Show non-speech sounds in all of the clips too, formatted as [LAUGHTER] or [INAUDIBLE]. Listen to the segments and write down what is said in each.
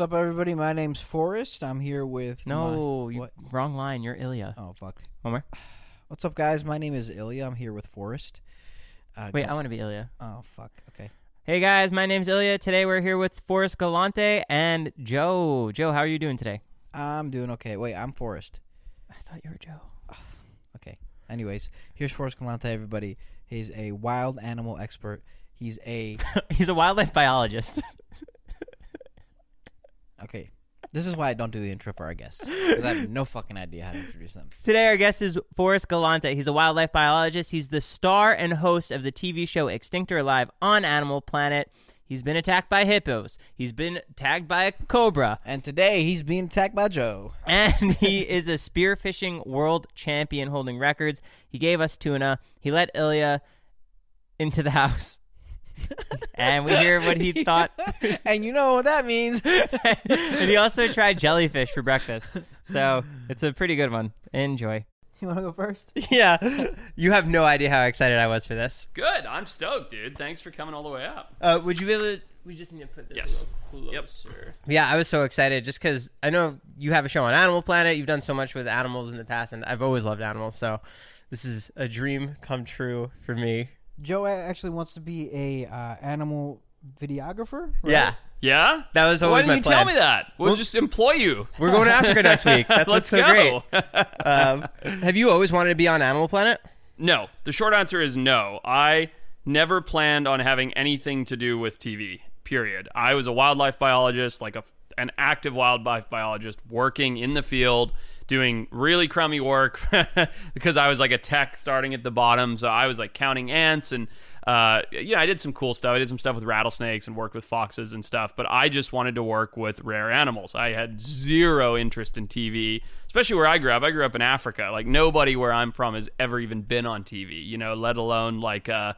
What's up, everybody? My name's Forrest. I'm here with No, my- you, wrong line. You're Ilya. Oh fuck. One more. What's up, guys? My name is Ilya. I'm here with Forrest. Uh, Wait, go- I want to be Ilya. Oh fuck. Okay. Hey guys, my name's Ilya. Today we're here with Forrest Galante and Joe. Joe, how are you doing today? I'm doing okay. Wait, I'm Forrest. I thought you were Joe. [SIGHS] Okay. Anyways, here's Forrest Galante. Everybody, he's a wild animal expert. He's a [LAUGHS] He's a wildlife biologist. [LAUGHS] okay. This is why I don't do the intro for our guests because I have no fucking idea how to introduce them. Today our guest is Forrest Galante. He's a wildlife biologist. He's the star and host of the TV show Extinct or Alive on Animal Planet. He's been attacked by hippos. He's been tagged by a cobra. And today he's being attacked by Joe. and [LAUGHS] he is a spearfishing world champion holding records. He gave us tuna. He let Ilya into the house. [LAUGHS] and we hear what he [LAUGHS] thought. and you know what that means. and [LAUGHS] he also tried jellyfish for breakfast. So it's a pretty good one. Enjoy. You want to go first? [LAUGHS] Yeah. You have no idea how excited I was for this. Good. I'm stoked, dude. Thanks for coming all the way up. Uh, would you be able to? We just need to put this Yes. a little Yep. closer. Yeah, I was so excited just because I know you have a show on Animal Planet. You've done so much with animals in the past, and I've always loved animals. So this is a dream come true for me. Joe actually wants to be a uh, animal videographer. right? Yeah, Yeah? that was always my plan. Why didn't you plan. tell me that? We'll, just employ you. We're going to Africa next week. [LAUGHS] That's Let's what's so go. great. [LAUGHS] Um, have you always wanted to be on Animal Planet? no. The short answer is no. I never planned on having anything to do with TV. Period. I was a wildlife biologist, like a, an active wildlife biologist, working in the field, doing really crummy work [LAUGHS] because I was like a tech starting at the bottom. So I was like counting ants and uh, you know, I did some cool stuff. I did some stuff with rattlesnakes and worked with foxes and stuff, but I just wanted to work with rare animals. I had zero interest in TV, especially where I grew up. I grew up in Africa. Like nobody where I'm from has ever even been on TV, you know, let alone like uh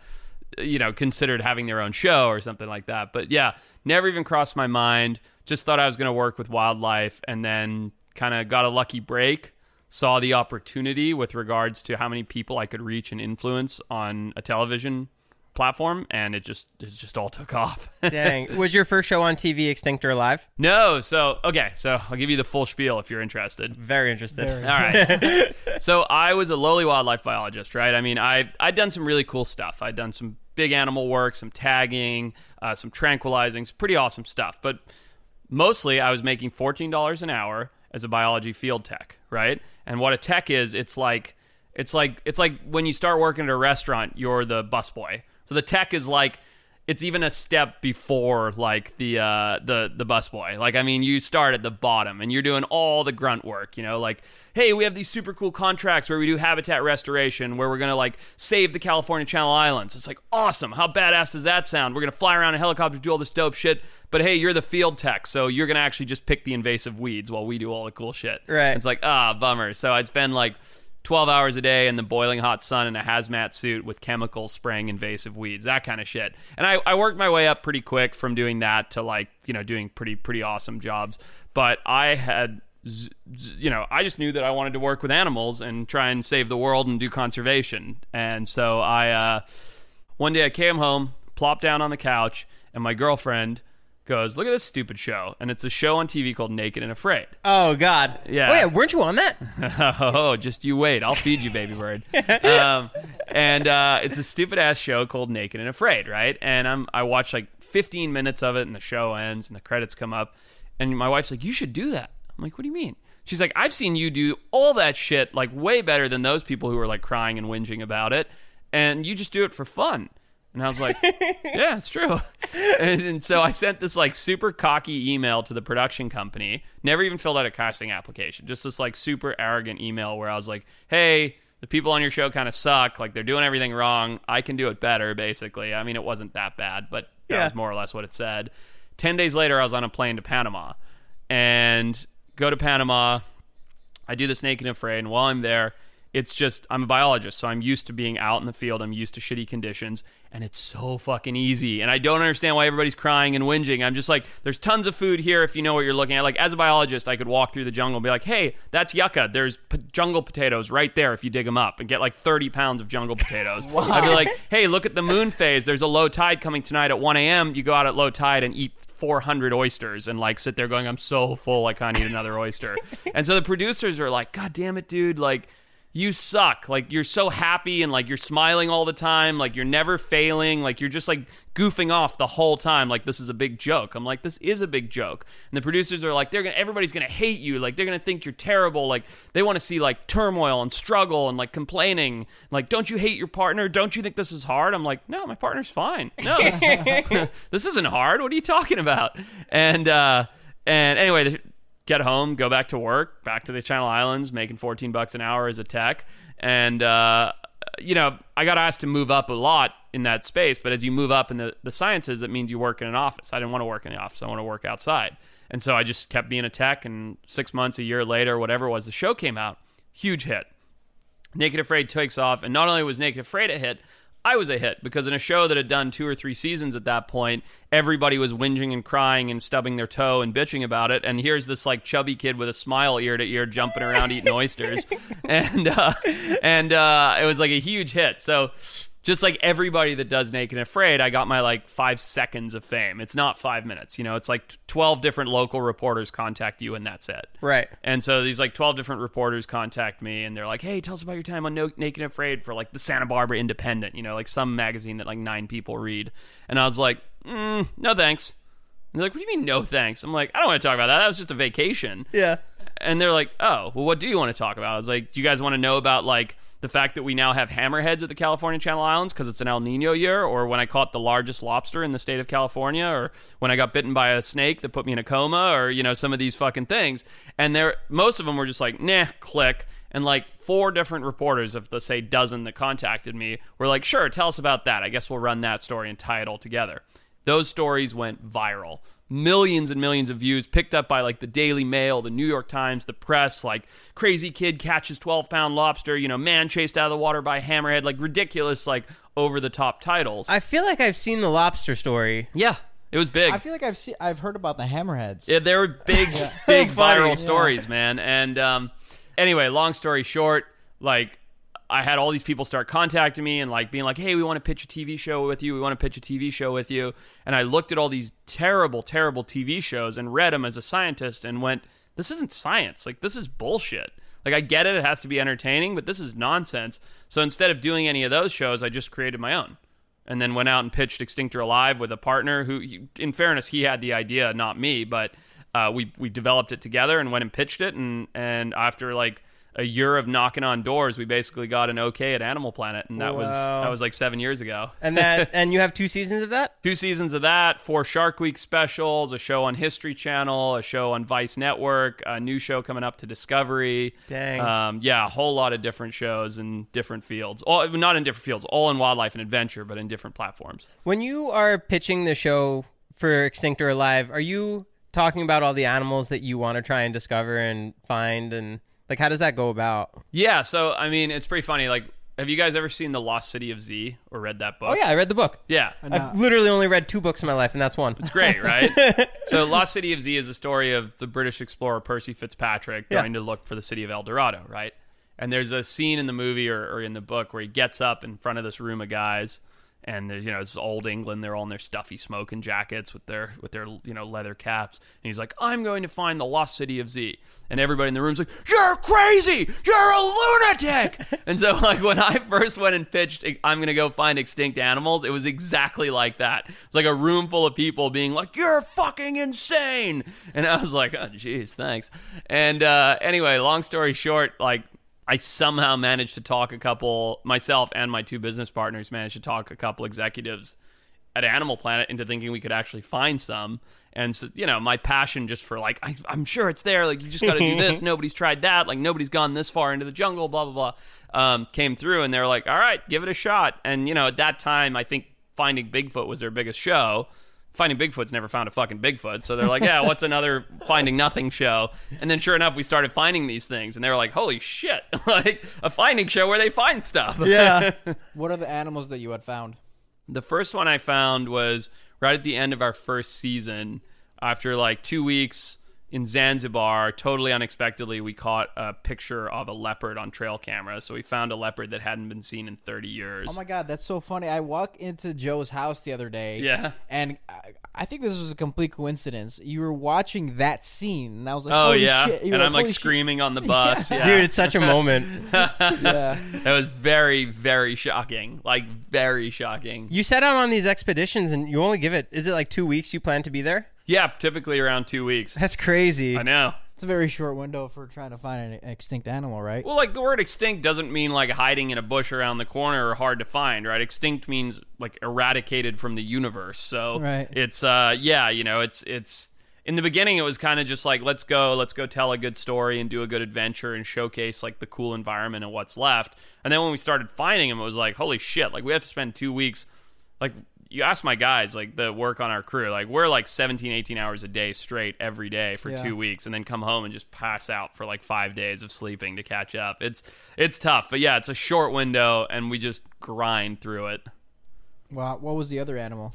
you know, considered having their own show or something like that. But yeah, never even crossed my mind. Just thought I was going to work with wildlife and then kind of got a lucky break. Saw the opportunity with regards to how many people I could reach and influence on a television platform and it just it just all took off. [LAUGHS] Dang. was your first show on TV Extinct or Alive? no, so okay, so I'll give you the full spiel if you're interested. Very interested. Very. All right. [LAUGHS] so I was a lowly wildlife biologist, right? I mean, I I'd done some really cool stuff. I'd done some big animal work, some tagging, uh, some tranquilizing, some pretty awesome stuff. But mostly, I was making fourteen dollars an hour as a biology field tech, right? And what a tech is, it's like it's like it's like when you start working at a restaurant, you're the busboy. So the tech is like it's even a step before like the uh the the busboy. Like I mean, you start at the bottom and you're doing all the grunt work, you know, like hey, we have these super cool contracts where we do habitat restoration where we're going to like save the California Channel Islands. It's like awesome. How badass does that sound? We're going to fly around in helicopters do all this dope shit, but hey, you're the field tech, so you're going to actually just pick the invasive weeds while we do all the cool shit. Right. It's like, ah, bummer. So I'd spend like 12 hours a day in the boiling hot sun in a hazmat suit with chemicals spraying invasive weeds, that kind of shit. And I, I worked my way up pretty quick from doing that to like, you know, doing pretty, pretty awesome jobs. But I had, you know, I just knew that I wanted to work with animals and try and save the world and do conservation. And so I, uh, one day I came home, plopped down on the couch, and my girlfriend goes, Look at this stupid show. And it's a show on TV called Naked and Afraid. Oh God. Yeah. Oh yeah. Weren't you on that? [LAUGHS] oh, just you wait. I'll feed you, baby bird. [LAUGHS] um, and uh, it's a stupid ass show called Naked and Afraid, right? And I'm I watch like 15 minutes of it, and the show ends, and the credits come up, and my wife's like, "You should do that." I'm like, "What do you mean?" She's like, "I've seen you do all that shit like way better than those people who are like crying and whinging about it, and you just do it for fun." And I was like, yeah, it's true. [LAUGHS] And, and so I sent this like super cocky email to the production company. Never even filled out a casting application. Just this like super arrogant email where I was like, hey, the people on your show kind of suck. Like they're doing everything wrong. I can do it better, basically. I mean, it wasn't that bad, but that Yeah. was more or less what it said. 10 days later, I was on a plane to Panama. and go to Panama. I do this naked and afraid, and while I'm there, it's just I'm a biologist, so I'm used to being out in the field. I'm used to shitty conditions, and it's so fucking easy. And I don't understand why everybody's crying and whinging. I'm just like, there's tons of food here if you know what you're looking at. Like as a biologist, I could walk through the jungle and be like, hey, that's yucca. There's p- jungle potatoes right there if you dig them up, and get like 30 pounds of jungle potatoes. [LAUGHS] I'd be like, hey, look at the moon phase. There's a low tide coming tonight at 1 a.m. You go out at low tide and eat 400 oysters and like sit there going, I'm so full, I can't eat another oyster. [LAUGHS] and so the producers are like, God damn it, dude, like you suck. Like you're so happy and like you're smiling all the time, like you're never failing, like you're just like goofing off the whole time like this is a big joke. I'm like this is a big joke. And the producers are like they're going to everybody's going to hate you, like they're going to think you're terrible, like they want to see like turmoil and struggle and like complaining. Like don't you hate your partner? Don't you think this is hard? I'm like, "No, my partner's fine. No. This, [LAUGHS] [LAUGHS] this isn't hard. What are you talking about?" And uh and anyway, the, get home, go back to work, back to the Channel Islands, making 14 bucks an hour as a tech. And, uh, you know, I got asked to move up a lot in that space, but as you move up in the, the sciences, that means you work in an office. I didn't want to work in the office, I want to work outside. And so I just kept being a tech, and six months, a year later, whatever it was, the show came out. Huge hit. Naked Afraid takes off, and not only was Naked Afraid a hit, I was a hit because in a show that had done two or three seasons at that point, everybody was whinging and crying and stubbing their toe and bitching about it. And here's this like chubby kid with a smile ear to ear jumping around eating [LAUGHS] oysters, and uh, and uh, it was like a huge hit. So just like everybody that does Naked and Afraid, I got my like five seconds of fame. It's not five minutes, you know. It's like twelve different local reporters contact you, and that's it. Right. And so these like 12 different reporters contact me and they're like, hey, tell us about your time on no- Naked and Afraid for like the Santa Barbara Independent, you know, like some magazine that like nine people read. And I was like, mm, no thanks. And they're like, what do you mean no thanks? I'm like, I don't want to talk about that. That was just a vacation. Yeah. And they're like, oh, well, what do you want to talk about? I was like, do you guys want to know about like the fact that we now have hammerheads at the California Channel Islands because it's an El Nino year, or when I caught the largest lobster in the state of California, or when I got bitten by a snake that put me in a coma, or you know some of these fucking things. And there, most of them were just like, nah, click. And like four different reporters of the say dozen that contacted me were like, sure, tell us about that. I guess we'll run that story and tie it all together. Those stories went viral millions and millions of views picked up by like the Daily Mail, the New York Times, the press, like crazy kid catches 12 pound lobster, you know, man chased out of the water by hammerhead, like ridiculous, like over the top titles. I feel like I've seen the lobster story. yeah, it was big. I feel like I've seen, I've heard about the hammerheads. Yeah, they were big, [LAUGHS] big viral Yeah. stories, man. And um, anyway, long story short, like I had all these people start contacting me and like being like, "Hey, we want to pitch a TV show with you. We want to pitch a TV show with you." And I looked at all these terrible, terrible TV shows and read them as a scientist and went, "This isn't science. Like this is bullshit." Like I get it, it has to be entertaining, but this is nonsense. So instead of doing any of those shows, I just created my own and then went out and pitched Extinct or Alive with a partner who, in fairness, he had the idea, not me, but uh, we we developed it together and went and pitched it, and and after like a year of knocking on doors, we basically got an okay at Animal Planet, and that was that was like seven years ago. And that [LAUGHS] and you have two seasons of that? Two seasons of that, four Shark Week specials, a show on History Channel, a show on Vice Network, a new show coming up to Discovery. Dang. Um, yeah, a whole lot of different shows in different fields. All not in different fields, all in wildlife and adventure, but in different platforms. When you are pitching the show for Extinct or Alive, are you talking about all the animals that you want to try and discover and find and like how does that go about? Yeah, so I mean, it's pretty funny. Like, have you guys ever seen The Lost City of Z or read that book? Oh yeah, I read the book. Yeah. I've literally only read two books in my life and that's one. It's great, right? [LAUGHS] so, Lost City of Z is a story of the British explorer Percy Fitzpatrick Yeah. going to look for the city of El Dorado, right? And there's a scene in the movie or, or in the book where he gets up in front of this room of guys, and there's you know it's old England. They're all in their stuffy smoking jackets with their with their you know leather caps, and he's like, "I'm going to find the lost city of Z." And everybody in the room's like, "You're crazy! You're a lunatic!" [LAUGHS] and so like when I first went and pitched, "I'm going to go find extinct animals," it was exactly like that. It's like a room full of people being like, "You're fucking insane," and I was like, "Oh, jeez, thanks." And uh, anyway, long story short, like I somehow managed to talk a couple, myself and my two business partners managed to talk a couple executives at Animal Planet into thinking we could actually find some. And so, you know, my passion just for like, I, I'm sure it's there. Like, you just got to do this. [LAUGHS] Nobody's tried that. Like, nobody's gone this far into the jungle. Blah blah blah. Um, came through, and they were like, "All right, give it a shot." And you know, at that time, I think Finding Bigfoot was their biggest show. Finding Bigfoot's never found a fucking Bigfoot, so they're like, yeah, [LAUGHS] what's another Finding Nothing show? And then sure enough, we started finding these things, and they were like, holy shit, [LAUGHS] like a finding show where they find stuff. Yeah. [LAUGHS] what are the animals that you had found? The first one I found was right at the end of our first season. After like two weeks in Zanzibar, totally unexpectedly, we caught a picture of a leopard on trail camera. So we found a leopard that hadn't been seen in 30 years. Oh my god, that's so funny. I walked into Joe's house the other day. Yeah. And I, I think this was a complete coincidence. You were watching that scene, and I was like, Oh Holy yeah, shit. And were I'm like "Holy shit." screaming on the [LAUGHS] bus. Yeah. Dude, it's such a moment. [LAUGHS] Yeah. that was very, very shocking. Like very shocking. You set out on these expeditions and you only give it, is it like two weeks you plan to be there? Yeah, typically around two weeks. That's crazy. I know. It's a very short window for trying to find an extinct animal, right? Well, like the word extinct doesn't mean like hiding in a bush around the corner or hard to find, right? Extinct means like eradicated from the universe. So Right. it's uh yeah, you know, it's it's in the beginning it was kind of just like let's go, let's go tell a good story and do a good adventure and showcase like the cool environment and what's left. And then when we started finding them, it was like holy shit, like we have to spend 2 weeks like you ask my guys like the work on our crew like we're like 17 18 hours a day straight every day for Yeah. two weeks and then come home and just pass out for like five days of sleeping to catch up it's it's tough but yeah it's a short window and we just grind through it Wow. What was the other animal?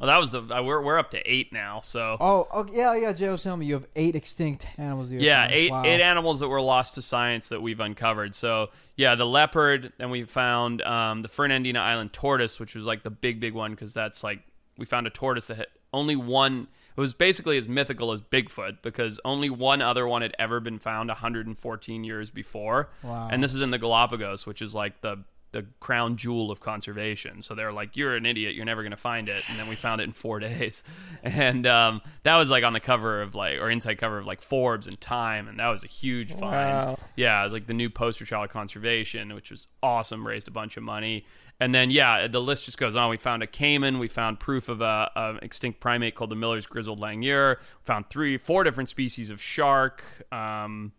Well that was the uh, we're, we're up to eight now so Oh, okay, yeah, yeah. Joe was telling me you have eight extinct animals. yeah found. eight Wow. eight animals that were lost to science that we've uncovered so yeah the leopard then we found um, the fernandina island tortoise which was like the big big one because that's like we found a tortoise that had only one it was basically as mythical as bigfoot because only one other one had ever been found 114 years before Wow. and this is in the galapagos which is like the the crown jewel of conservation. So they're like, "You're an idiot. You're never going to find it." And then we found it in four [LAUGHS] days, and um, that was like on the cover of like or inside cover of like Forbes and Time, and that was a huge find. Wow. Yeah, it was like the new poster child of conservation, which was awesome. Raised a bunch of money, and then yeah, the list just goes on. We found a caiman. We found proof of a, a extinct primate called the Miller's grizzled langur. Found three, four different species of shark. Um,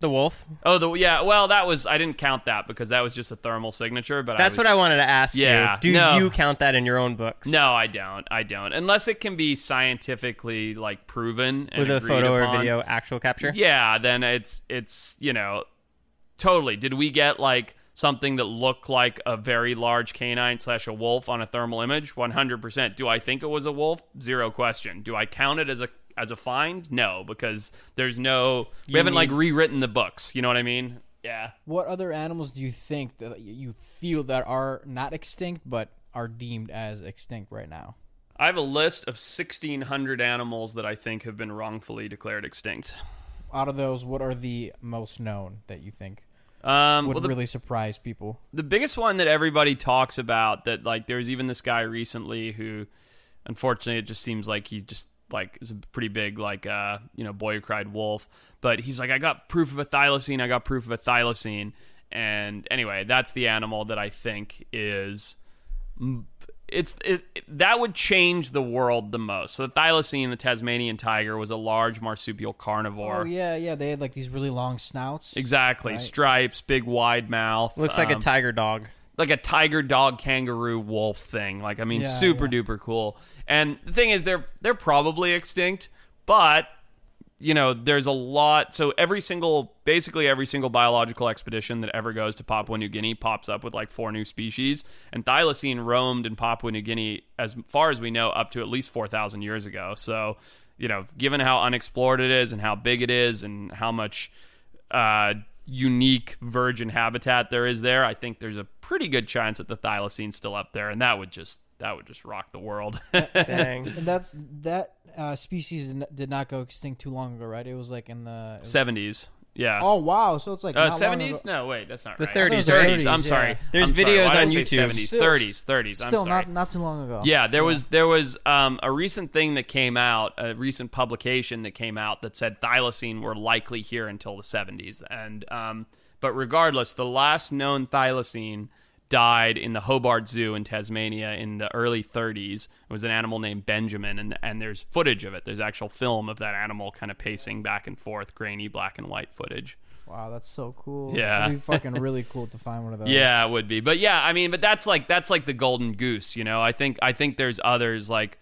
The wolf. Oh, the yeah. Well, that was I didn't count that because that was just a thermal signature. But That's I was, what I wanted to ask Yeah, you. Do no. you count that in your own books? No, I don't. I don't. Unless it can be scientifically like proven and With a photo or video actual capture? Yeah, then it's it's you know totally. Did we get like something that looked like a very large canine slash a wolf on a thermal image? One hundred percent. Do I think it was a wolf? Zero question. Do I count it as a as a find? No, because there's no. We You haven't like rewritten the books. You know what I mean? Yeah. What other animals do you think that you feel that are not extinct but are deemed as extinct right now? I have a list of 1,600 animals that I think have been wrongfully declared extinct. Out of those, what are the most known that you think Um, would well, the, really surprise people? the biggest one that everybody talks about that, like, there's even this guy recently who, unfortunately, it just seems like he's just like is a pretty big like uh you know boy who cried wolf but he's like i got proof of a thylacine i got proof of a thylacine and anyway that's the animal that i think is it's it, that would change the world the most. So the thylacine, the Tasmanian tiger, was a large marsupial carnivore. Oh yeah, yeah. They had like these really long snouts. Exactly, Right. stripes, big wide mouth. Looks like a um, tiger dog. Like a tiger, dog, kangaroo, wolf thing. Like I mean, Yeah, super yeah. duper cool. And the thing is, they're they're probably extinct, but you know, there's a lot. So every single, basically every single biological expedition that ever goes to Papua New Guinea pops up with like four new species. And thylacine roamed in Papua New Guinea, as far as we know, up to at least four thousand years ago. So you know, given how unexplored it is and how big it is and how much uh, unique virgin habitat there is there, I think there's a pretty good chance that the thylacine's still up there, and that would just that would just rock the world. [LAUGHS] Dang. And that's that uh, species did not- did not go extinct too long ago, right? It was like in the. Seventies, yeah. Oh wow! So it's like Uh, 70s? No, wait, that's not The right. 30s, 30s. 30s, I'm yeah. sorry. There's I'm videos Why did on YouTube. 70s, Still- 30s, 30s. I'm Still sorry. not not too long ago. Yeah, there was there was um, a recent thing that came out, a recent publication that came out that said thylacine were likely here until the 70s, and um, but regardless, the last known thylacine died in the Hobart Zoo in Tasmania in the early 30s. It was an animal named Benjamin, and and there's footage of it. There's actual film of that animal kind of pacing back and forth, grainy black and white footage. Wow, that's so cool. Yeah. It'd be [LAUGHS] fucking really cool to find one of those. Yeah, it would be. But yeah, I mean, but that's like that's like the golden goose, you know. I think I think there's others like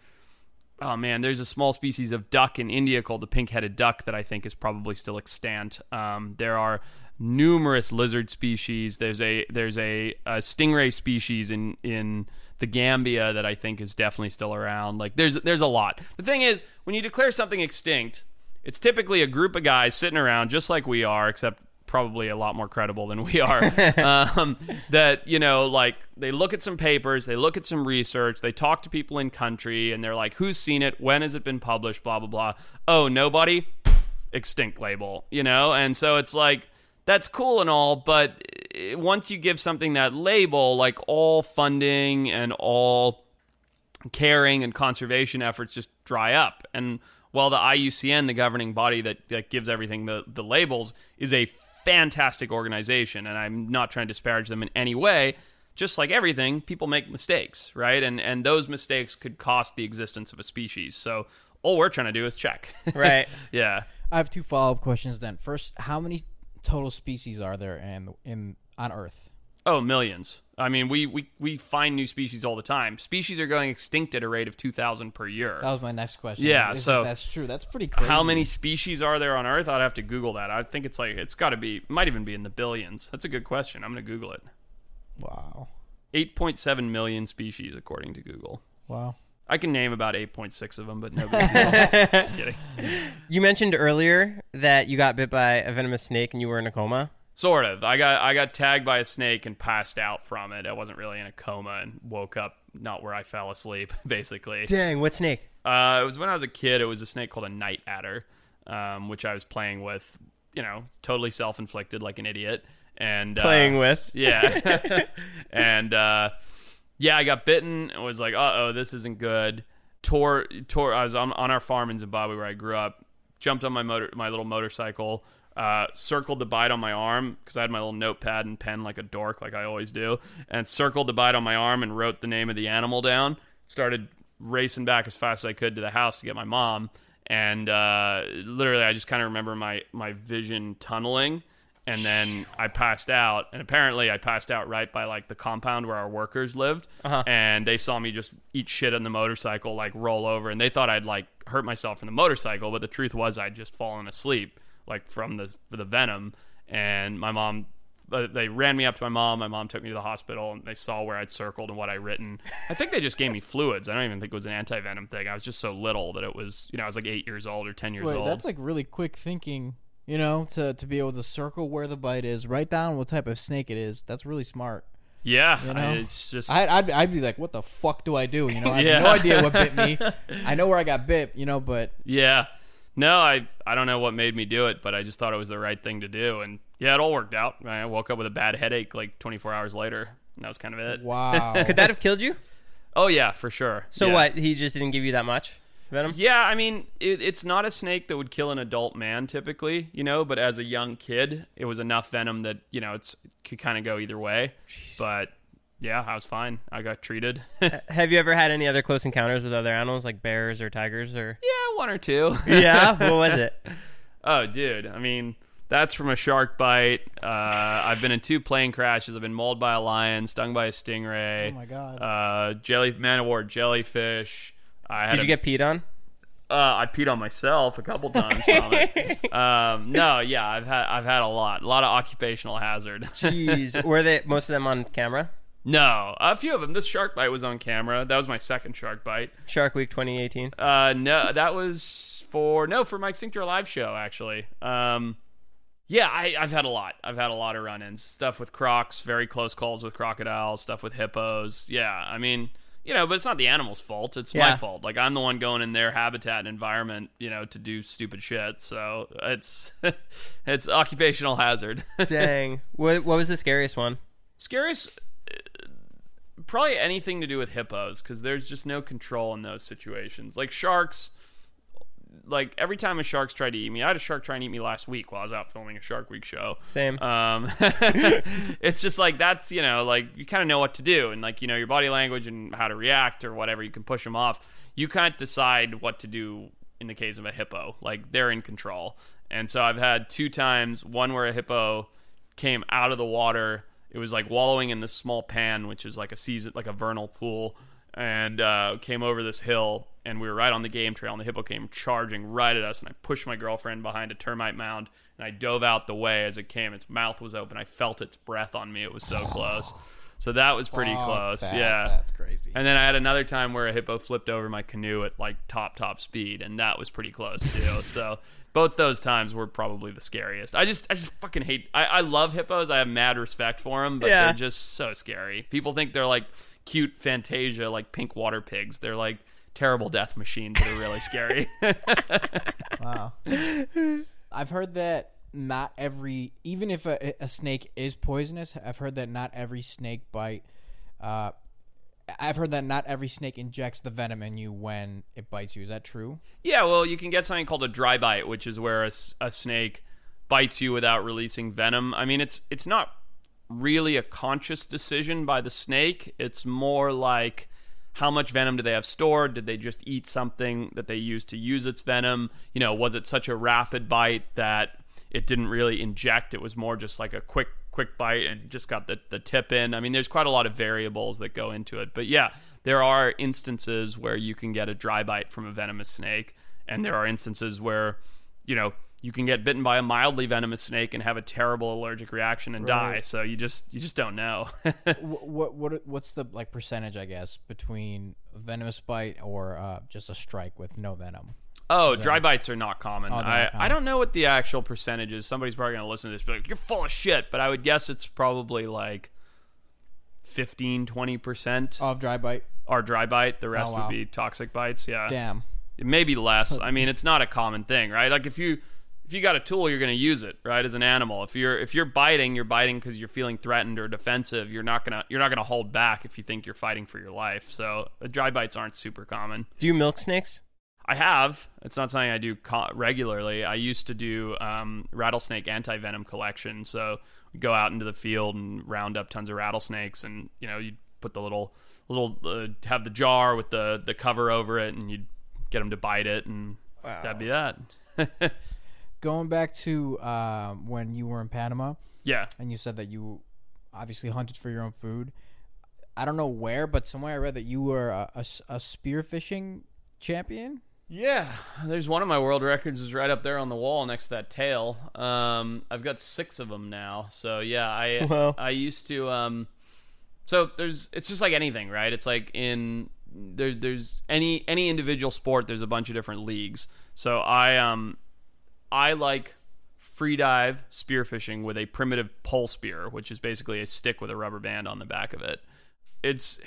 oh man, there's a small species of duck in India called the pink-headed duck that I think is probably still extant. Um, there are numerous lizard species. There's a there's a, a stingray species in in the Gambia that I think is definitely still around. Like there's there's a lot. The thing is, when you declare something extinct, it's typically a group of guys sitting around just like we are, except probably a lot more credible than we are. [LAUGHS] um, that you know, like they look at some papers, they look at some research, they talk to people in country, and they're like, "Who's seen it? When has it been published? Blah blah blah." Oh, nobody. Extinct label, you know, and so it's like that's cool and all, but eh, once you give something that label, like all funding and all caring and conservation efforts just dry up. And while the IUCN, the governing body that, that gives everything the, the labels, is a fantastic organization, and I'm not trying to disparage them in any way, just like everything, people make mistakes, right? And and those mistakes could cost the existence of a species. So all we're trying to do is check. [LAUGHS] Right. yeah. I have two follow up questions. Then first, how many total species are there in in on Earth? Oh, millions. I mean, we, we, we find new species all the time. Species are going extinct at a rate of 2,000 per year. That was my next question. Yeah, Is- is so- that's true. That's pretty crazy. How many species are there on Earth? I'd have to Google that. I think it's like, it's got to be, might even be in the billions. That's a good question. I'm going to Google it. Wow. 8.7 million species, according to Google. Wow. I can name about 8.6 of them, but no big deal. Just kidding. [LAUGHS] You mentioned earlier that you got bit by a venomous snake and you were in a coma. Sort of. I got I got tagged by a snake and passed out from it. I wasn't really in a coma and woke up not where I fell asleep, [LAUGHS] basically. Dang, what snake? Uh, it was when I was a kid. It was a snake called a night adder, um, which I was playing with. You know, totally self-inflicted, like an idiot. And uh, Playing with. yeah, [LAUGHS] and uh, yeah, I got bitten. and was like, uh oh, this isn't good. Tore, tore. I was on, on our farm in Zimbabwe where I grew up. Jumped on my motor, my little motorcycle. Uh, circled the bite on my arm because I had my little notepad and pen like a dork, like I always do, and circled the bite on my arm and wrote the name of the animal down. Started racing back as fast as I could to the house to get my mom, and uh, literally I just kind of remember my my vision tunneling and then I passed out. And apparently, I passed out right by like the compound where our workers lived, and they saw me just eat shit on the motorcycle, like roll over, and they thought I'd like hurt myself in the motorcycle, but the truth was I'd just fallen asleep, like from the the venom. And my mom. uh, They ran me up to my mom. My mom took me to the hospital, and they saw where I'd circled and what I'd written. I think they just gave me fluids. I don't even think it was an anti venom thing. I was just so little that it was, you know, I was like eight years old or ten years Wait, old. that's like really quick thinking. You know, to to be able to circle where the bite is, write down what type of snake it is. That's really smart. yeah, You know? I- it's just I, I'd I'd be like, what the fuck do I do? You know, I have no idea what bit me. [LAUGHS] I know where I got bit. You know, but Yeah. No, I I don't know what made me do it, but I just thought it was the right thing to do, and yeah, it all worked out. I woke up with a bad headache like 24 hours later. And that was kind of it. wow. [LAUGHS] Could that have killed you? Oh yeah, for sure. So Yeah. what? He just didn't give you that much venom? Yeah, I mean, it, it's not a snake that would kill an adult man typically, you know. But as a young kid, it was enough venom that you know it's it could kind of go either way. But yeah, I was fine. I got treated. [LAUGHS] Have you ever had any other close encounters with other animals like bears or tigers or? Yeah, one or two. [LAUGHS] Yeah. what was it? [LAUGHS] Oh, dude. I mean, that's from a shark bite. Uh, I've been in two plane crashes. I've been mauled by a lion, stung by a stingray. Oh my god. Uh, jelly man of war jellyfish. Did a- you get peed on? Uh, I peed on myself a couple times. [LAUGHS] Um, no, yeah, I've had I've had a lot, a lot of occupational hazard. [LAUGHS] Jeez. Were they most of them on camera? no, a few of them. This shark bite was on camera. That was my second shark bite. Shark Week 2018. Uh, no, that was for no for my Extinct or Alive show actually. Um, yeah, I, I've had a lot. I've had a lot of run-ins. Stuff with crocs, very close calls with crocodiles. Stuff with hippos. Yeah, I mean, you know, but it's not the animal's fault. It's Yeah. my fault. Like I'm the one going in their habitat and environment, you know, to do stupid shit. So it's [LAUGHS] it's occupational hazard. [LAUGHS] Dang. what What was the scariest one? Scariest, uh, probably anything to do with hippos because there's just no control in those situations. Like sharks, like every time a shark's tried to eat me, I had a shark try and eat me last week while I was out filming a Shark Week show. Same. Um, [LAUGHS] it's just like that's you know like you kind of know what to do and like you know your body language and how to react or whatever. You can push them off. You can't decide what to do in the case of a hippo. Like they're in control. And so I've had two times. One where a hippo came out of the water. It was like wallowing in this small pan, which is like a season, like a vernal pool, and uh, came over this hill and we were right on the game trail, and the hippo came charging right at us, and I pushed my girlfriend behind a termite mound, and I dove out the way as it came. Its mouth was open. I felt its breath on me. It was so close. So that was pretty Fuck close. that. Yeah. That's crazy. And then I had another time where a hippo flipped over my canoe at like top top speed, and that was pretty close too. so both those times were probably the scariest. I just I just fucking hate. I, I love hippos. I have mad respect for them, but Yeah. they're just so scary. People think they're like cute Fantasia, like pink water pigs. They're like terrible death machines that are really scary. [LAUGHS] Wow. I've heard that not every, even if a, a snake is poisonous, I've heard that not every snake bite. Uh, I've heard that not every snake injects the venom in you when it bites you. Is that true? Yeah, well, you can get something called a dry bite, which is where a snake bites you without releasing venom. I mean, it's it's not really a conscious decision by the snake. It's more like how much venom do they have stored? Did they just eat something that they used to use its venom? You know, was it such a rapid bite that it didn't really inject? It was more just like a quick quick bite and just got the, the tip in. I mean, there's quite a lot of variables that go into it. But yeah, there are instances where you can get a dry bite from a venomous snake, and there are instances where, you know, you can get bitten by a mildly venomous snake and have a terrible allergic reaction and die. So you just you just don't know. [LAUGHS] what, what what what's the like percentage? I guess between venomous bite or uh, just a strike with no venom. Oh, dry bites are not common. Oh, I, not common. I don't know what the actual percentage is. Somebody's probably going to listen to this be like, you're full of shit. But I would guess it's probably like 15, 20% of dry bite. are dry bite. The rest Oh, wow. would be toxic bites. Yeah. Damn. Maybe less. [LAUGHS] I mean, it's not a common thing, right? Like if you if you got a tool, you're going to use it, right? As an animal, if you're if you're biting, you're biting because you're feeling threatened or defensive. You're not gonna you're not gonna hold back if you think you're fighting for your life. So uh, dry bites aren't super common. Do you milk snakes? I have. It's not something I do co- regularly. I used to do um, rattlesnake anti venom collection. So go out into the field and round up tons of rattlesnakes, and you know you put the little little uh, have the jar with the the cover over it, and you would get them to bite it, and that'd be that. [LAUGHS] Going back to um, when you were in Panama, yeah. and you said that you obviously hunted for your own food. I don't know where, but somewhere I read that you were a spearfishing champion. Yeah, there's one of my world records is right up there on the wall next to that tail. Um, I've got six of them now. So yeah, I [LAUGHS] Wow. I used to. Um, so there's it's just like anything, right? It's like in there's there's any any individual sport. There's a bunch of different leagues. So I um I like free dive spearfishing with a primitive pole spear, which is basically a stick with a rubber band on the back of it. It's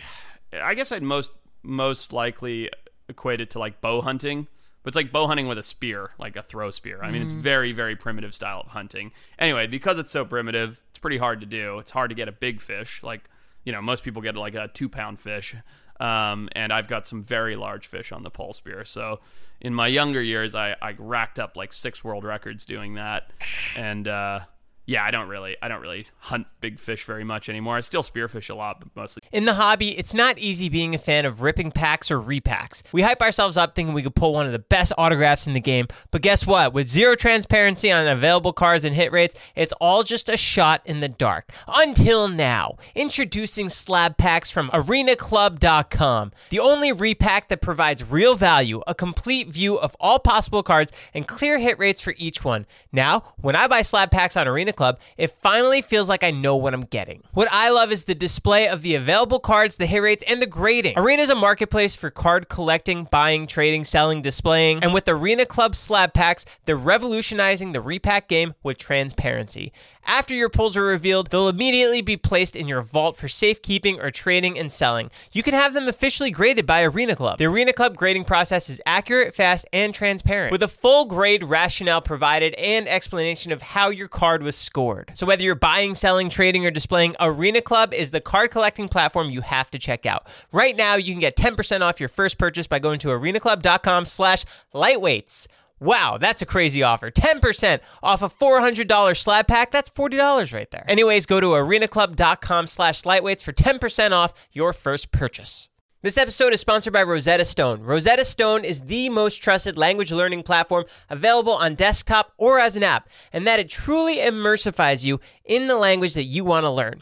I guess I'd most most likely equate it to like bow hunting, but it's like bow hunting with a spear, like a throw spear. I mean, it's mm. very very primitive style of hunting. Anyway, because it's so primitive, it's pretty hard to do. It's hard to get a big fish. Like you know, most people get like a two pound fish. Um, and I've got some very large fish on the pole spear. So in my younger years, I, I racked up like six world records doing that. And uh, yeah, I don't really I don't really hunt big fish very much anymore. I still spearfish a lot, but mostly In the hobby, it's not easy being a fan of ripping packs or repacks. We hype ourselves up thinking we could pull one of the best autographs in the game, but guess what? With zero transparency on available cards and hit rates, it's all just a shot in the dark. Until now, introducing slab packs from arenaclub.com, the only repack that provides real value, a complete view of all possible cards, and clear hit rates for each one. Now, when I buy slab packs on Arena Club, it finally feels like I know what I'm getting. What I love is the display of the available cards, the hit rates, and the grading. Arena is a marketplace for card collecting, buying, trading, selling, displaying, and with Arena Club slab packs, they're revolutionizing the repack game with transparency. After your pulls are revealed, they'll immediately be placed in your vault for safekeeping or trading and selling. You can have them officially graded by Arena Club. The Arena Club grading process is accurate, fast, and transparent, with a full grade rationale provided and explanation of how your card was scored. So whether you're buying, selling, trading, or displaying, Arena Club is the card collecting platform you have to check out. Right now, you can get 10% off your first purchase by going to arenaclub.com slash lightweights. Wow, that's a crazy offer. 10% off a $400 slab pack. That's $40 right there. Anyways, go to arenaclub.com slash lightweights for 10% off your first purchase. This episode is sponsored by Rosetta Stone. Rosetta Stone is the most trusted language learning platform available on desktop or as an app, and that it truly immersifies you in the language that you want to learn.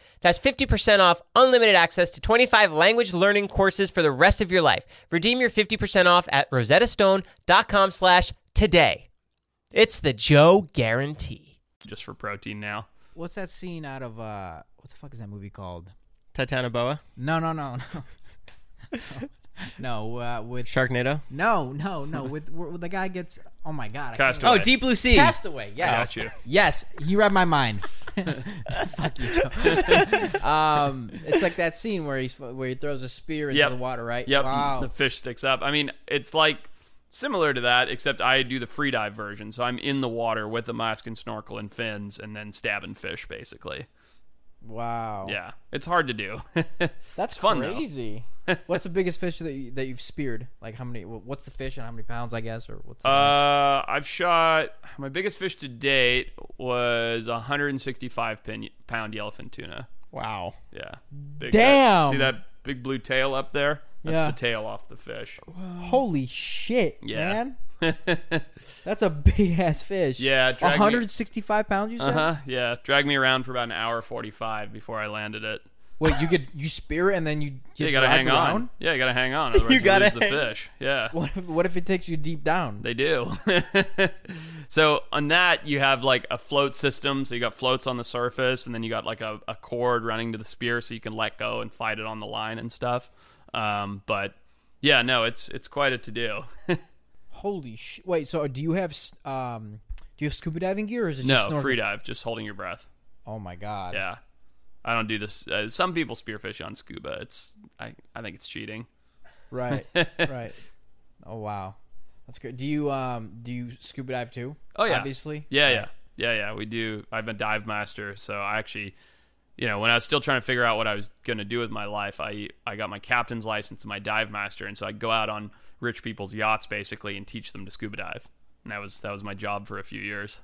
That's 50% off unlimited access to 25 language learning courses for the rest of your life. Redeem your 50% off at rosettastone.com slash today. It's the Joe guarantee. just for protein now. What's that scene out of uh what the fuck is that movie called? Titanoboa, No, no, no, no. [LAUGHS] [LAUGHS] no, uh, with Sharknado. no, no, no, with, with the guy gets. Oh my god! I Castaway. Oh, Deep Blue Sea. Castaway. Yes. Got you. Yes, he read my mind. [LAUGHS] Fuck you, Joe. [LAUGHS] um, it's like that scene where he's where he throws a spear into Yep. the water, right? Yep. Wow. The fish sticks up. I mean, it's like similar to that, except I do the free dive version. So I'm in the water with a mask and snorkel and fins, and then stabbing fish, basically. Wow. Yeah, it's hard to do. [LAUGHS] That's fun, crazy. [LAUGHS] what's the biggest fish that you, that you've speared? Like how many? What's the fish and how many pounds? I guess, or what's? The uh, I've shot my biggest fish to date was a 165 pin, pound yellowfin tuna. Wow. Yeah. Big, Damn. see that big blue tail up there? That's Yeah. the tail off the fish. Holy shit, Yeah. man! [LAUGHS] That's a big ass fish. Yeah, drag me- 165 pounds. You said. Uh huh. Yeah. Dragged me around for about an hour 45 before I landed it. Wait, you could you spear it and then you Yeah, you gotta hang around? on. Yeah, you gotta hang on. [LAUGHS] Otherwise you, gotta lose the hang- fish. Yeah, [LAUGHS] What if, what if it takes you deep down? they do. so on that, you have like a float system. So you got floats on the surface, and then you got like a, a cord running to the spear, so you can let go and fight it on the line and stuff. Um, but yeah, no, it's it's quite a to do. Holy sh! Wait, so do you have um do you have scuba diving gear or is it just no, snorkel? free dive, just holding your breath. Oh my god. Yeah, I don't do this. Uh, some people spearfish on scuba. It's I I think it's cheating. Right. [LAUGHS] right. Oh wow. That's good. Do you um do you scuba dive too? Oh yeah, Obviously. Yeah, Right. yeah, yeah, yeah. We do. I'm a dive master, so I actually, you know, when I was still trying to figure out what I was gonna do with my life, I I got my captain's license and my dive master, and so I go out on rich people's yachts basically and teach them to scuba dive. And that was that was my job for a few years.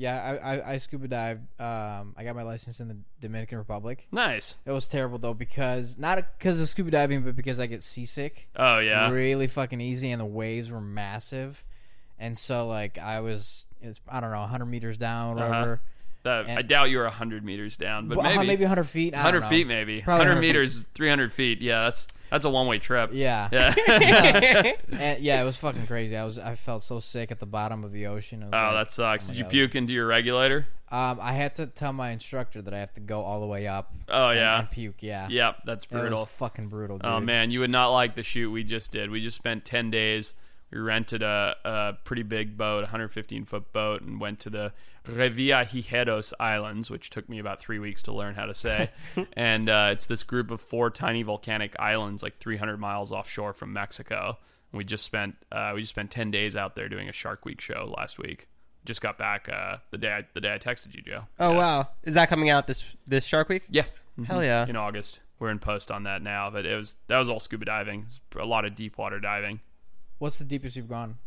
Yeah, I, I I scuba dived. Um, I got my license in the Dominican Republic. Nice. It was terrible though because not because of scuba diving, but because I get seasick. Oh yeah. really fucking easy, and the waves were massive, and so like I was, it's I don't know, 100 meters down, Uh-huh. whatever. That, and- I doubt you were 100 meters down, but Well, maybe, maybe 100 feet. 100 know. feet, maybe Probably 100 100 feet. meters, 300 feet. Yeah, that's that's a one way trip. Yeah. Yeah. [LAUGHS] [LAUGHS] And, yeah, it was fucking crazy. I was I felt so sick at the bottom of the ocean. Oh, like- that sucks. my Did you God. puke into your regulator? Um, I had to tell my instructor that I have to go all the way up. Oh and- yeah. and puke. Yeah. Yep, that's That brutal. was fucking brutal. Dude. Oh man, you would not like the shoot we just did. We just spent ten days. We rented a, a pretty big boat, 115 foot boat, and went to the Revilla Revillagigedos Islands, which took me about three weeks to learn how to say. [LAUGHS] and uh, it's this group of four tiny volcanic islands, like 300 miles offshore from Mexico. We just spent uh, we just spent 10 days out there doing a Shark Week show last week. Just got back uh, the day I, the day I texted you, Joe. Oh Yeah. wow, is that coming out this this Shark Week? Yeah. Hell yeah. In August. We're in post on that now, but it was that was all scuba diving. Was a lot of deep water diving. What's the deepest you've gone?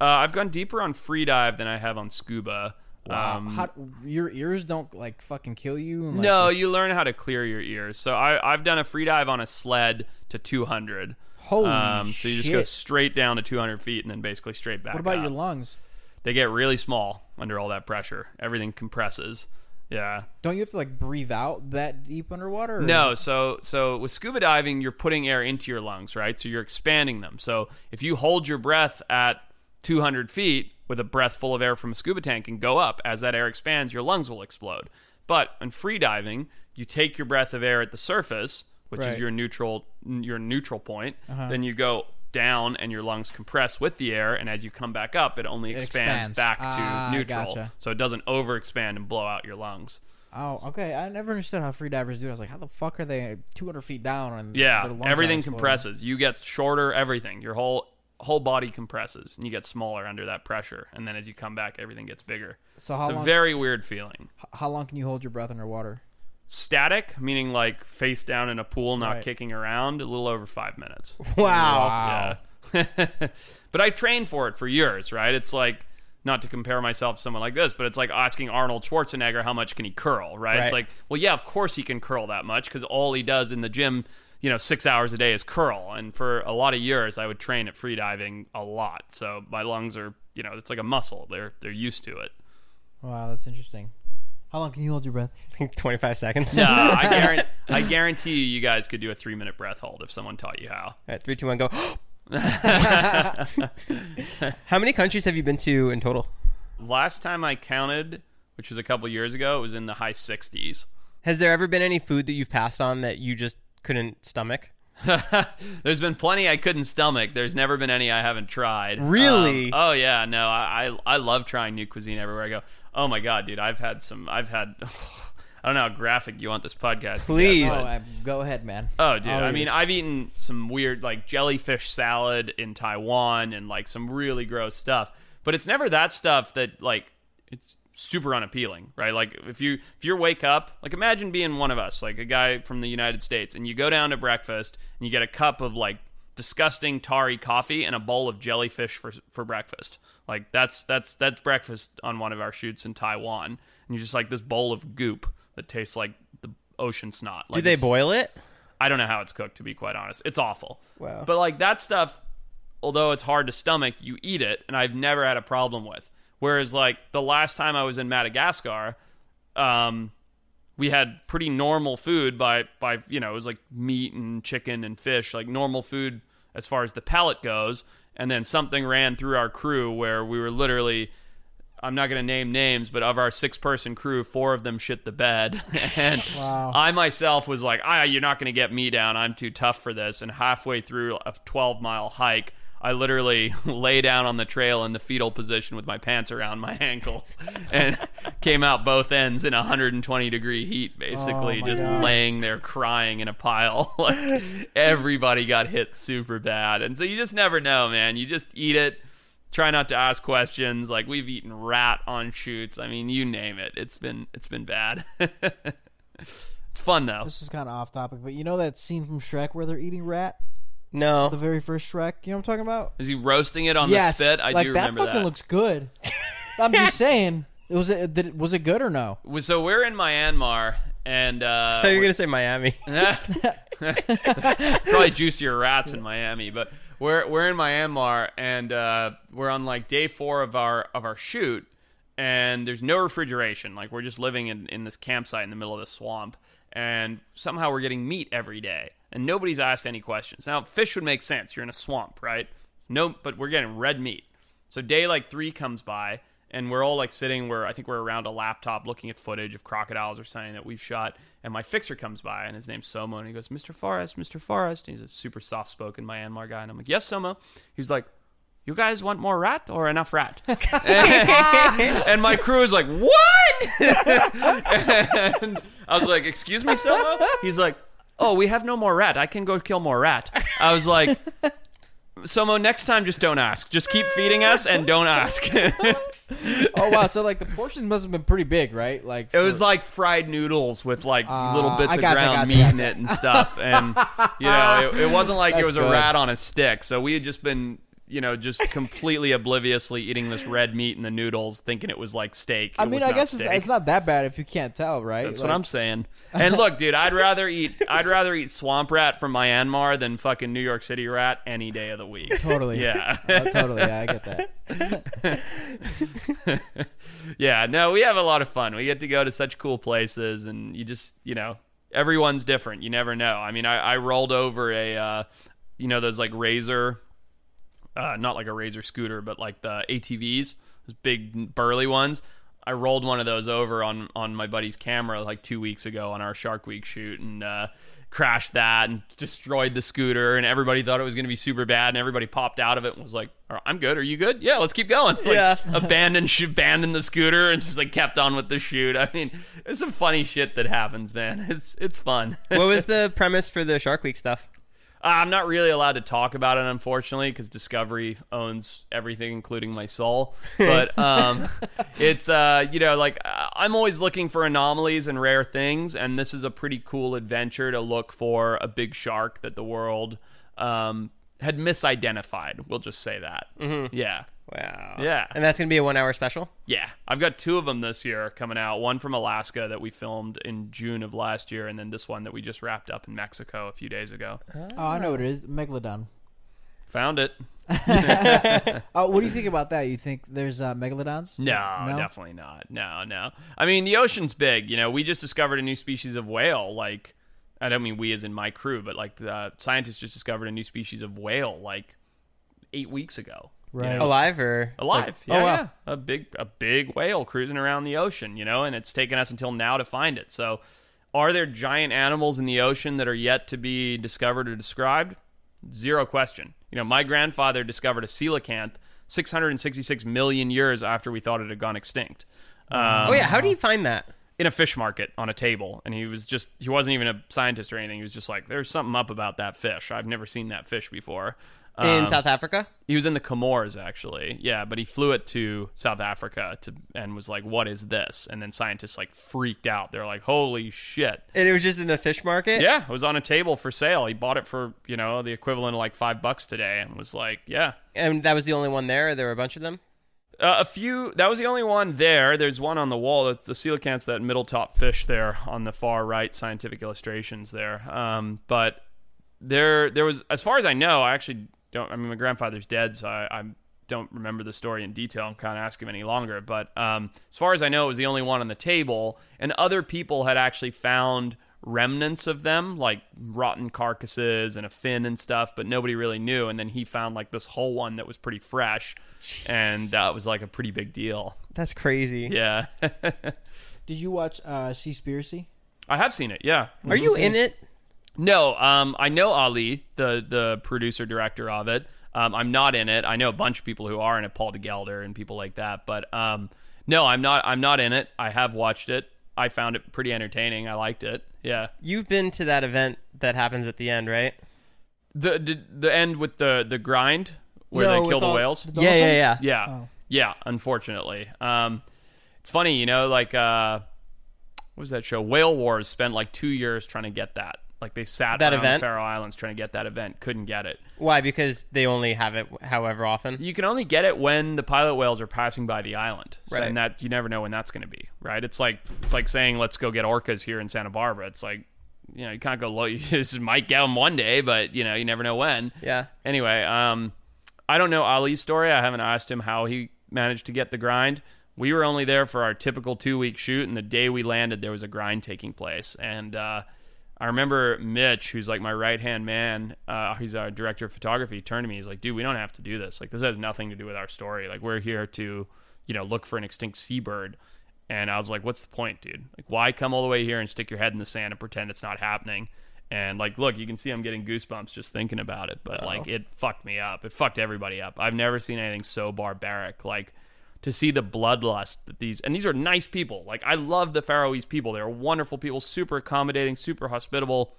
Uh, I've gone deeper on free dive than I have on scuba. Um, How, your ears don't like fucking kill you? And, like, no, you learn how to clear your ears. So I, I've done a free dive on a sled to 200. Holy um, so you just go straight down to 200 feet and then basically straight back. What about up. your lungs? They get really small under all that pressure. Everything compresses. Yeah. Don't you have to like breathe out that deep underwater? or- No, so so with scuba diving, you're putting air into your lungs, right? So you're expanding them. So if you hold your breath at 200 feet with a breath full of air from a scuba tank and go up, as that air expands, your lungs will explode. But in free diving, you take your breath of air at the surface, which Right. is your neutral your neutral point. Uh-huh. Then you go down and your lungs compress with the air, and as you come back up, it only It expands, expands. back to Ah, neutral, gotcha. so it doesn't overexpand and blow out your lungs. Oh, okay. I never understood how free divers do it. I was like, how the fuck are they 200 feet down and Yeah, their lungs aren't everything exploding? compresses. You get shorter. Everything. Your whole whole body compresses, and you get smaller under that pressure. And then as you come back, everything gets bigger. So how It's a long? very weird feeling. how long can you hold your breath underwater? Static, meaning like face down in a pool, not Right. kicking around, a little over five minutes. [LAUGHS] Wow. Yeah. [LAUGHS] but I trained for it for years, right? It's like not to compare myself to someone like this, but it's like asking Arnold Schwarzenegger how much can he curl, right? It's like, well, yeah, of course he can curl that much because all he does in the gym, you know, six hours a day is curl. And for a lot of years, I would train at freediving a lot, so my lungs are, you know, it's like a muscle. They're they're used to it. Wow, that's interesting. How long can you hold your breath? [LAUGHS] I think 25 seconds. Nah, I [LAUGHS] guarantee, I guarantee you, you guys could do a three minute breath hold if someone taught you how. All right, three, two, one, go. [LAUGHS] How many countries have you been to in total? Last time I counted, which was a couple years ago, it was in the high 60s. Has there ever been any food that you've passed on that you just couldn't stomach? There's been plenty I couldn't stomach. There's never been any I haven't tried. Really? Um, oh yeah, no, I, I I love trying new cuisine everywhere I go. Oh my god, dude, I've had some. I've had. [SIGHS] I don't know how graphic you want this podcast. to get, Please. but- Oh, I, go ahead, man. Oh, dude. All I mean, yours. I've eaten some weird, like, jellyfish salad in Taiwan and, like, some really gross stuff. But it's never that stuff that, like, it's super unappealing, right? Like, if you if you wake up, like, imagine being one of us, like a guy from the United States, and you go down to breakfast and you get a cup of, like, disgusting tarry coffee and a bowl of jellyfish for for breakfast. Like, that's that's that's breakfast on one of our shoots in Taiwan. And you're just like this bowl of goop that tastes like the ocean snot. Do they boil it? I don't know how it's cooked, to be quite honest. It's awful. Wow. But like that stuff, although it's hard to stomach, you eat it, and I've never had a problem with. Whereas like the last time I was in Madagascar, um, we had pretty normal food by by you know it was like meat and chicken and fish, like normal food as far as the palate goes. And then something ran through our crew where we were literally I'm not going to name names, but of our six person crew, four of them shit the bed. [LAUGHS] and Wow. I myself was like, ah, you're not going to get me down. I'm too tough for this. And halfway through a 12 mile hike, I literally [LAUGHS] lay down on the trail in the fetal position with my pants around my [LAUGHS] ankles and [LAUGHS] came out both ends in 120 degree heat, oh basically, Oh just gosh. laying there crying in a pile. like everybody got hit super bad. And so you just never know, man. You just eat it try not to ask questions like we've eaten rat on shoots i mean you name it it's been it's been bad it's fun though This is kind of off topic, but you know that scene from Shrek where they're eating rat? No. The very first Shrek? You know what I'm talking about? is he roasting it on yes. the spit i like, do that remember fucking that looks good. [LAUGHS] I'm just saying. It was it, did was it good or no? so we're in myanmar and uh I [LAUGHS] you're going to say Miami. [LAUGHS] probably juicier rats in Miami, but we're we're in Myanmar and uh, we're on like day four of our of our shoot, and there's no refrigeration. Like we're just living in in this campsite in the middle of the swamp, and somehow we're getting meat every day, and nobody's asked any questions. Now fish would make sense. You're in a swamp, right? No, but we're getting red meat. So day like three comes by, and we're all like sitting where I think we're around a laptop looking at footage of crocodiles or something that we've shot. And my fixer comes by, and his name's Somo, and he goes, "Mr. Forrest, Mr. Forrest." And he's a super soft-spoken Myanmar guy, and I'm like, "Yes, Somo." He's like, "You guys want more rat or enough rat?" [LAUGHS] and my crew is like, "What?" [LAUGHS] and I was like, "Excuse me, Somo." He's like, "Oh, we have no more rat. I can go kill more rat." I was like. [LAUGHS] Somo, next time just don't ask. Just keep feeding us and don't ask. [LAUGHS] Oh wow, so like the portions must have been pretty big, right? Like It was like fried noodles with like Uh, little bits I of gotcha, ground gotcha, meat in it and stuff. And you know, it, it wasn't like [LAUGHS] it That's was a rat on a stick. So we had just been, you know, just completely obliviously eating this red meat and the noodles, thinking it was like steak. I It mean, was I not guess it's, steak. it's not that bad if you can't tell, right? That's Like, what I'm saying. And look, dude, I'd rather eat [LAUGHS] I'd rather eat swamp rat from Myanmar than fucking New York City rat any day of the week. Totally. Yeah. Oh, totally. Yeah, I get that. [LAUGHS] yeah, no, we have a lot of fun. We get to go to such cool places, and you just, you know, everyone's different. You never know. I mean, I, I rolled over a, uh, you know, those like Razor, uh, not like a Razor scooter, but like the ATVs, those big burly ones. I rolled one of those over on on my buddy's camera like two weeks ago on our Shark Week shoot, and uh, crashed that and destroyed the scooter. And everybody thought it was going to be super bad, and everybody popped out of it and was like, "I'm good. Are you good? Yeah, let's keep going." [LAUGHS] Like, Yeah. [LAUGHS] abandoned sh- abandoned the scooter and just like kept on with the shoot. I mean, it's some funny shit that happens, man. [LAUGHS] It's it's fun. what was the premise for the Shark Week stuff? I'm not really allowed to talk about it, unfortunately, because Discovery owns everything, including my soul. [LAUGHS] But um, it's uh, you know, like uh, I'm always looking for anomalies and rare things, and this is a pretty cool adventure to look for a big shark that the world um, had misidentified. We'll just say that. Mm-hmm. Yeah. Wow. Yeah. And that's gonna be a one-hour special. Yeah, I've got two of them this year coming out. One from Alaska that we filmed in June of last year, and then this one that we just wrapped up in Mexico a few days ago. Oh, I know what it is. Megalodon. Found it. [LAUGHS] [LAUGHS] Oh, what do you think about that? You think there's uh, megalodons? No, No? definitely not. No, no. I mean, the ocean's big. You know, we just discovered a new species of whale. Like, I don't mean we as in my crew, but like the scientists just discovered a new species of whale like eight weeks ago. you Right. know? Alive or Alive, like- yeah, oh, wow. yeah, a big, a big whale cruising around the ocean, you know, and it's taken us until now to find it. So, are there giant animals in the ocean that are yet to be discovered or described? Zero question. You know, my grandfather discovered a coelacanth 666 million years after we thought it had gone extinct. Um, Oh yeah. How do you find that? In a fish market on a table and he was just he wasn't even a scientist or anything he was just like there's something up about that fish i've never seen that fish before In Um, South Africa? he was in the Comores actually. Yeah, but he flew it to South Africa to and was like, "What is this?" And then scientists like freaked out. They're like, "Holy shit!" And it was just in a fish market. Yeah, it was on a table for sale. He bought it for you know the equivalent of like five bucks today, and was like, "Yeah." And that was the only one there. There were a bunch of them. Uh, a few. That was the only one there. There's one on the wall. It's the coelacanth's that middle top fish there on the far right. Scientific illustrations there. Um, but there, there was, as far as I know, I actually don't. I mean, my grandfather's dead, so I, I don't remember the story in detail and can't ask him any longer. But um, as far as I know, it was the only one on the table, and other people had actually found remnants of them, like rotten carcasses and a fin and stuff, but nobody really knew. And then he found like this whole one that was pretty fresh, and uh, was like a pretty big deal. That's crazy. Yeah, [LAUGHS] Did you watch uh, Seaspiracy? I have seen it. Yeah. Are you in it? No, um, I know Ali, the the producer director of it. Um, I'm not in it. I know a bunch of people who are in it, Paul DeGelder and people like that. But um, no, I'm not. I'm not in it. I have watched it. I found it pretty entertaining. I liked it. Yeah. You've been to that event that happens at the end, right? The the, the end with the the grind where No, they kill the all- whales. the Yeah, yeah, yeah. Yeah. Oh. Yeah, unfortunately. Um it's funny, you know, like uh what was that show? Whale Wars spent like 2 years trying to get that. Like they sat That around event? the Faroe Islands trying to get that event, couldn't get it. Why? Because they only have it however often. You can only get it when the pilot whales are passing by the island. So, Right. and that you never know when that's going to be, right? It's like it's like saying let's go get orcas here in Santa Barbara. It's like you know, you can't go low. this [LAUGHS] might get them one day, but you know, you never know when. Yeah. Anyway, um, I don't know Ali's story. I haven't asked him how he managed to get the grind. We were only there for our typical two week shoot, and the day we landed, there was a grind taking place. And uh, I remember Mitch, who's like my right hand man, uh, he's our director of photography, turned to me. He's like, "Dude, we don't have to do this. Like, this has nothing to do with our story. Like, we're here to, you know, look for an extinct seabird." And I was like, "What's the point, dude? Like, why come all the way here and stick your head in the sand and pretend it's not happening?" And like, look, you can see I'm getting goosebumps just thinking about it. But like, it fucked me up. It fucked everybody up. I've never seen anything so barbaric. Like, to see the bloodlust that these and these are nice people. Like, I love the Faroese people. They're wonderful people, super accommodating, super hospitable.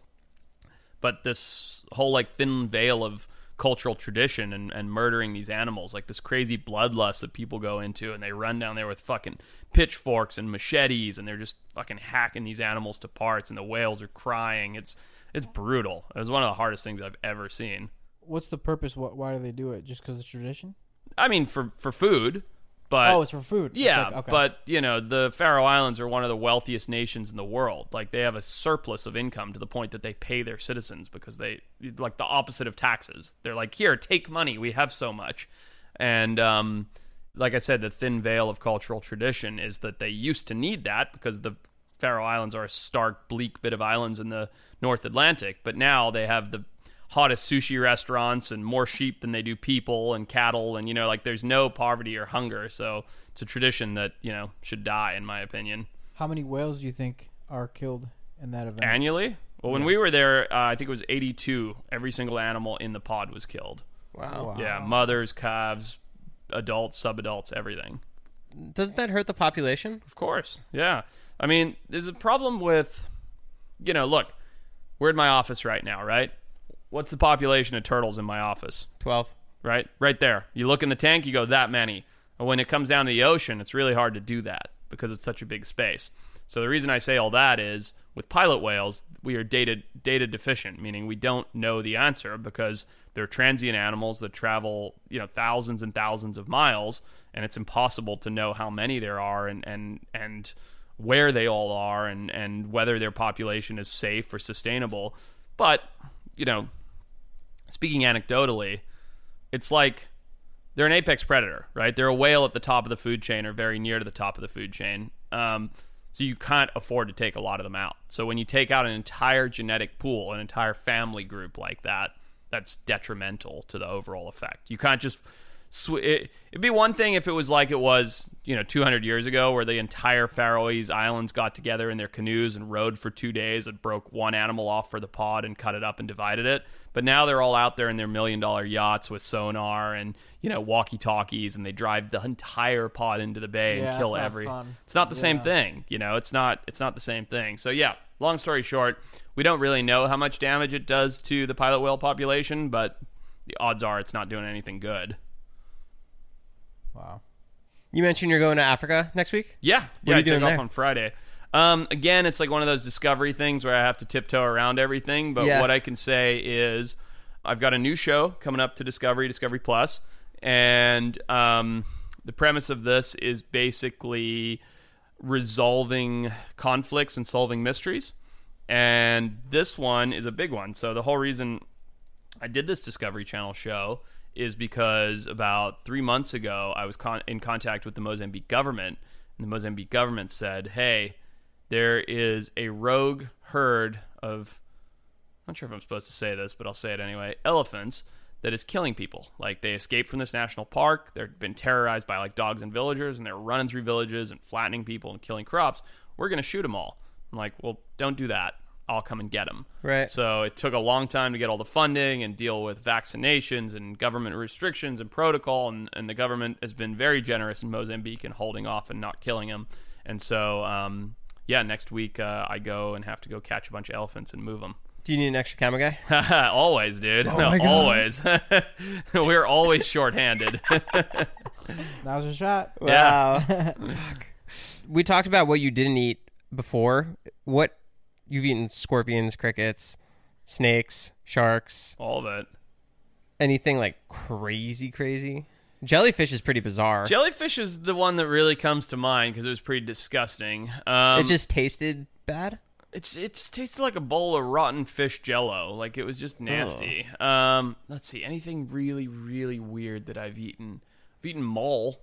But this whole like thin veil of cultural tradition and, and murdering these animals, like this crazy bloodlust that people go into, and they run down there with fucking pitchforks and machetes, and they're just fucking hacking these animals to parts, and the whales are crying. It's it's brutal. It was one of the hardest things I've ever seen. What's the purpose? What? Why do they do it? Just because it's tradition? I mean, for for food, but oh, it's for food. Yeah, like- okay. but you know the Faroe Islands are one of the wealthiest nations in the world. Like they have a surplus of income to the point that they pay their citizens because they like the opposite of taxes. They're like, here, take money. We have so much, and um, like I said, the thin veil of cultural tradition is that they used to need that because the Faroe Islands are a stark, bleak bit of islands in the North Atlantic, but now they have the hottest sushi restaurants and more sheep than they do people and cattle and you know like there's no poverty or hunger. So it's a tradition that you know should die in my opinion. How many whales do you think are killed in that event? Annually, well, when we were there, uh, I think it was 82. Every single animal in the pod was killed. Wow. Wow. Yeah, mothers, calves, adults, subadults, everything. Doesn't that hurt the population? Of course. Yeah. I mean, there's a problem with, you know, look, we're in my office right now, right? What's the population of turtles in my office? 12. Right? Right there. You look in the tank, you go, that many. And when it comes down to the ocean, it's really hard to do that because it's such a big space. So the reason I say all that is with pilot whales, we are data data deficient, meaning we don't know the answer because they're transient animals that travel, you know, thousands and thousands of miles, and it's impossible to know how many there are and and and where they all are and and whether their population is safe or sustainable. But, you know, speaking anecdotally, it's like they're an apex predator, right? They're a whale at the top of the food chain or very near to the top of the food chain. Um, so you can't afford to take a lot of them out. So when you take out an entire genetic pool, an entire family group like that, that's detrimental to the overall effect. You can't just sw- it, it'd be one thing if it was like it was, you know, 200 years ago where the entire Faroese Islands got together in their canoes and rowed for 2 days and broke one animal off for the pod and cut it up and divided it. But now they're all out there in their million dollar yachts with sonar and, you know, walkie-talkies and they drive the entire pod into the bay Yeah, and kill every fun. It's not the same thing, you know. It's not it's not the same thing. So yeah, long story short, we don't really know how much damage it does to the pilot whale population, but the odds are it's not doing anything good. Wow. You mentioned you're going to Africa next week? Yeah, yeah. I doing took off there? on Friday. Um, again, it's like one of those discovery things where I have to tiptoe around everything. But Yeah. what I can say is, I've got a new show coming up to Discovery, Discovery Plus, and um, the premise of this is basically resolving conflicts and solving mysteries. And this one is a big one. So the whole reason I did this Discovery Channel show is because about three months ago, I was con- in contact with the Mozambique government, and the Mozambique government said, "Hey, there is a rogue herd of I'm not sure if I'm supposed to say this, but I'll say it anyway. Elephants that is killing people. Like they escaped from this national park. They've been terrorized by like dogs and villagers, and they're running through villages and flattening people and killing crops. We're gonna shoot them all. I'm like, well, don't do that. I'll come and get them. Right. So it took a long time to get all the funding and deal with vaccinations and government restrictions and protocol, and, and the government has been very generous in Mozambique and holding off and not killing them. And so, um, yeah, next week uh, I go and have to go catch a bunch of elephants and move them. Do you need an extra camera guy? [LAUGHS] always, dude. my [LAUGHS] God. always. [LAUGHS] We're always shorthanded. Now's a shot. Yeah. Fuck. We talked about what you didn't eat before. What you've eaten scorpions, crickets, snakes, sharks, all of it. anything like crazy crazy? Jellyfish is pretty bizarre. Jellyfish is the one that really comes to mind because it was pretty disgusting. Um, it just tasted bad. it's it's tasted like a bowl of rotten fish jello. Like it was just nasty. Um, let's see, anything really really weird that I've eaten. I've eaten mole,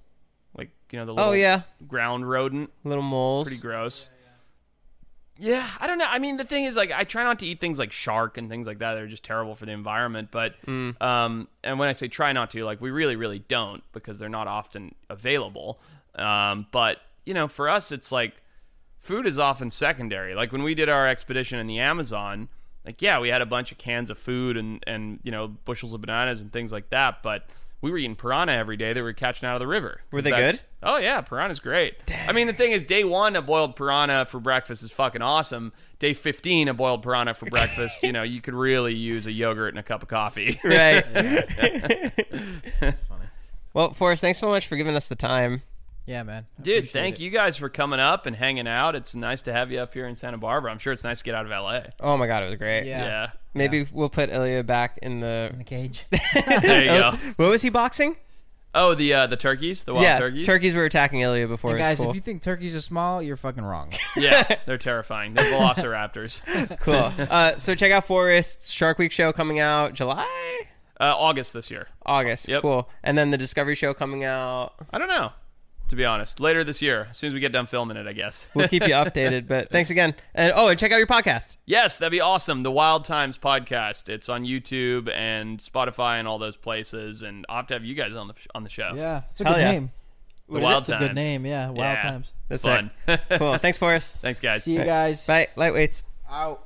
like you know the little Oh yeah, ground rodent. little moles. Pretty gross. Yeah, I don't know. I mean, the thing is, like, I try not to eat things like shark and things like that. They're just terrible for the environment. But, um, and when I say try not to, like, we really, really don't because they're not often available. Um, but you know, for us, it's like food is often secondary. Like when we did our expedition in the Amazon, like yeah, we had a bunch of cans of food and and you know bushels of bananas and things like that, but we were eating piranha every day that we were catching out of the river. Were they good? Oh yeah, piranha's great. I mean, the thing is, day one a boiled piranha for breakfast is fucking awesome. Day fifteen a boiled piranha for breakfast, you know, you could really use a yogurt and a cup of coffee. Right. [LAUGHS] [LAUGHS] That's funny. well, Forrest, thanks so much for giving us the time. Yeah, man. I Dude, thank it. you guys for coming up and hanging out. It's nice to have you up here in Santa Barbara. I'm sure it's nice to get out of LA. Oh my god, it was great. Yeah. Yeah. Maybe we'll put Ilya back in the. In the cage. [LAUGHS] There you go. [LAUGHS] What was he boxing? Oh, the uh, the turkeys, the wild yeah, turkeys. were attacking Ilya before. Hey guys, cool. if you think turkeys are small, you're fucking wrong. [LAUGHS] Yeah, they're terrifying. They're velociraptors. cool. Uh, so check out Forrest's Shark Week show coming out July, Uh, August this year. August. Yep. Cool. And then the Discovery show coming out. I don't know. To be honest. Later this year, as soon as we get done filming it, I guess. We'll keep you [LAUGHS] updated. But thanks again. And oh, and check out your podcast. yes, that'd be awesome. The Wild Times podcast. It's on YouTube and Spotify and all those places. And I'll have to have you guys on the on the show. Yeah, it's a Hell good yeah. name. The Wild It's a good name. Yeah, Wild Yeah. Times. That's fun. Cool. [LAUGHS] Thanks, Forrest. Thanks, guys. See you guys. Bye. Lightweights. Out.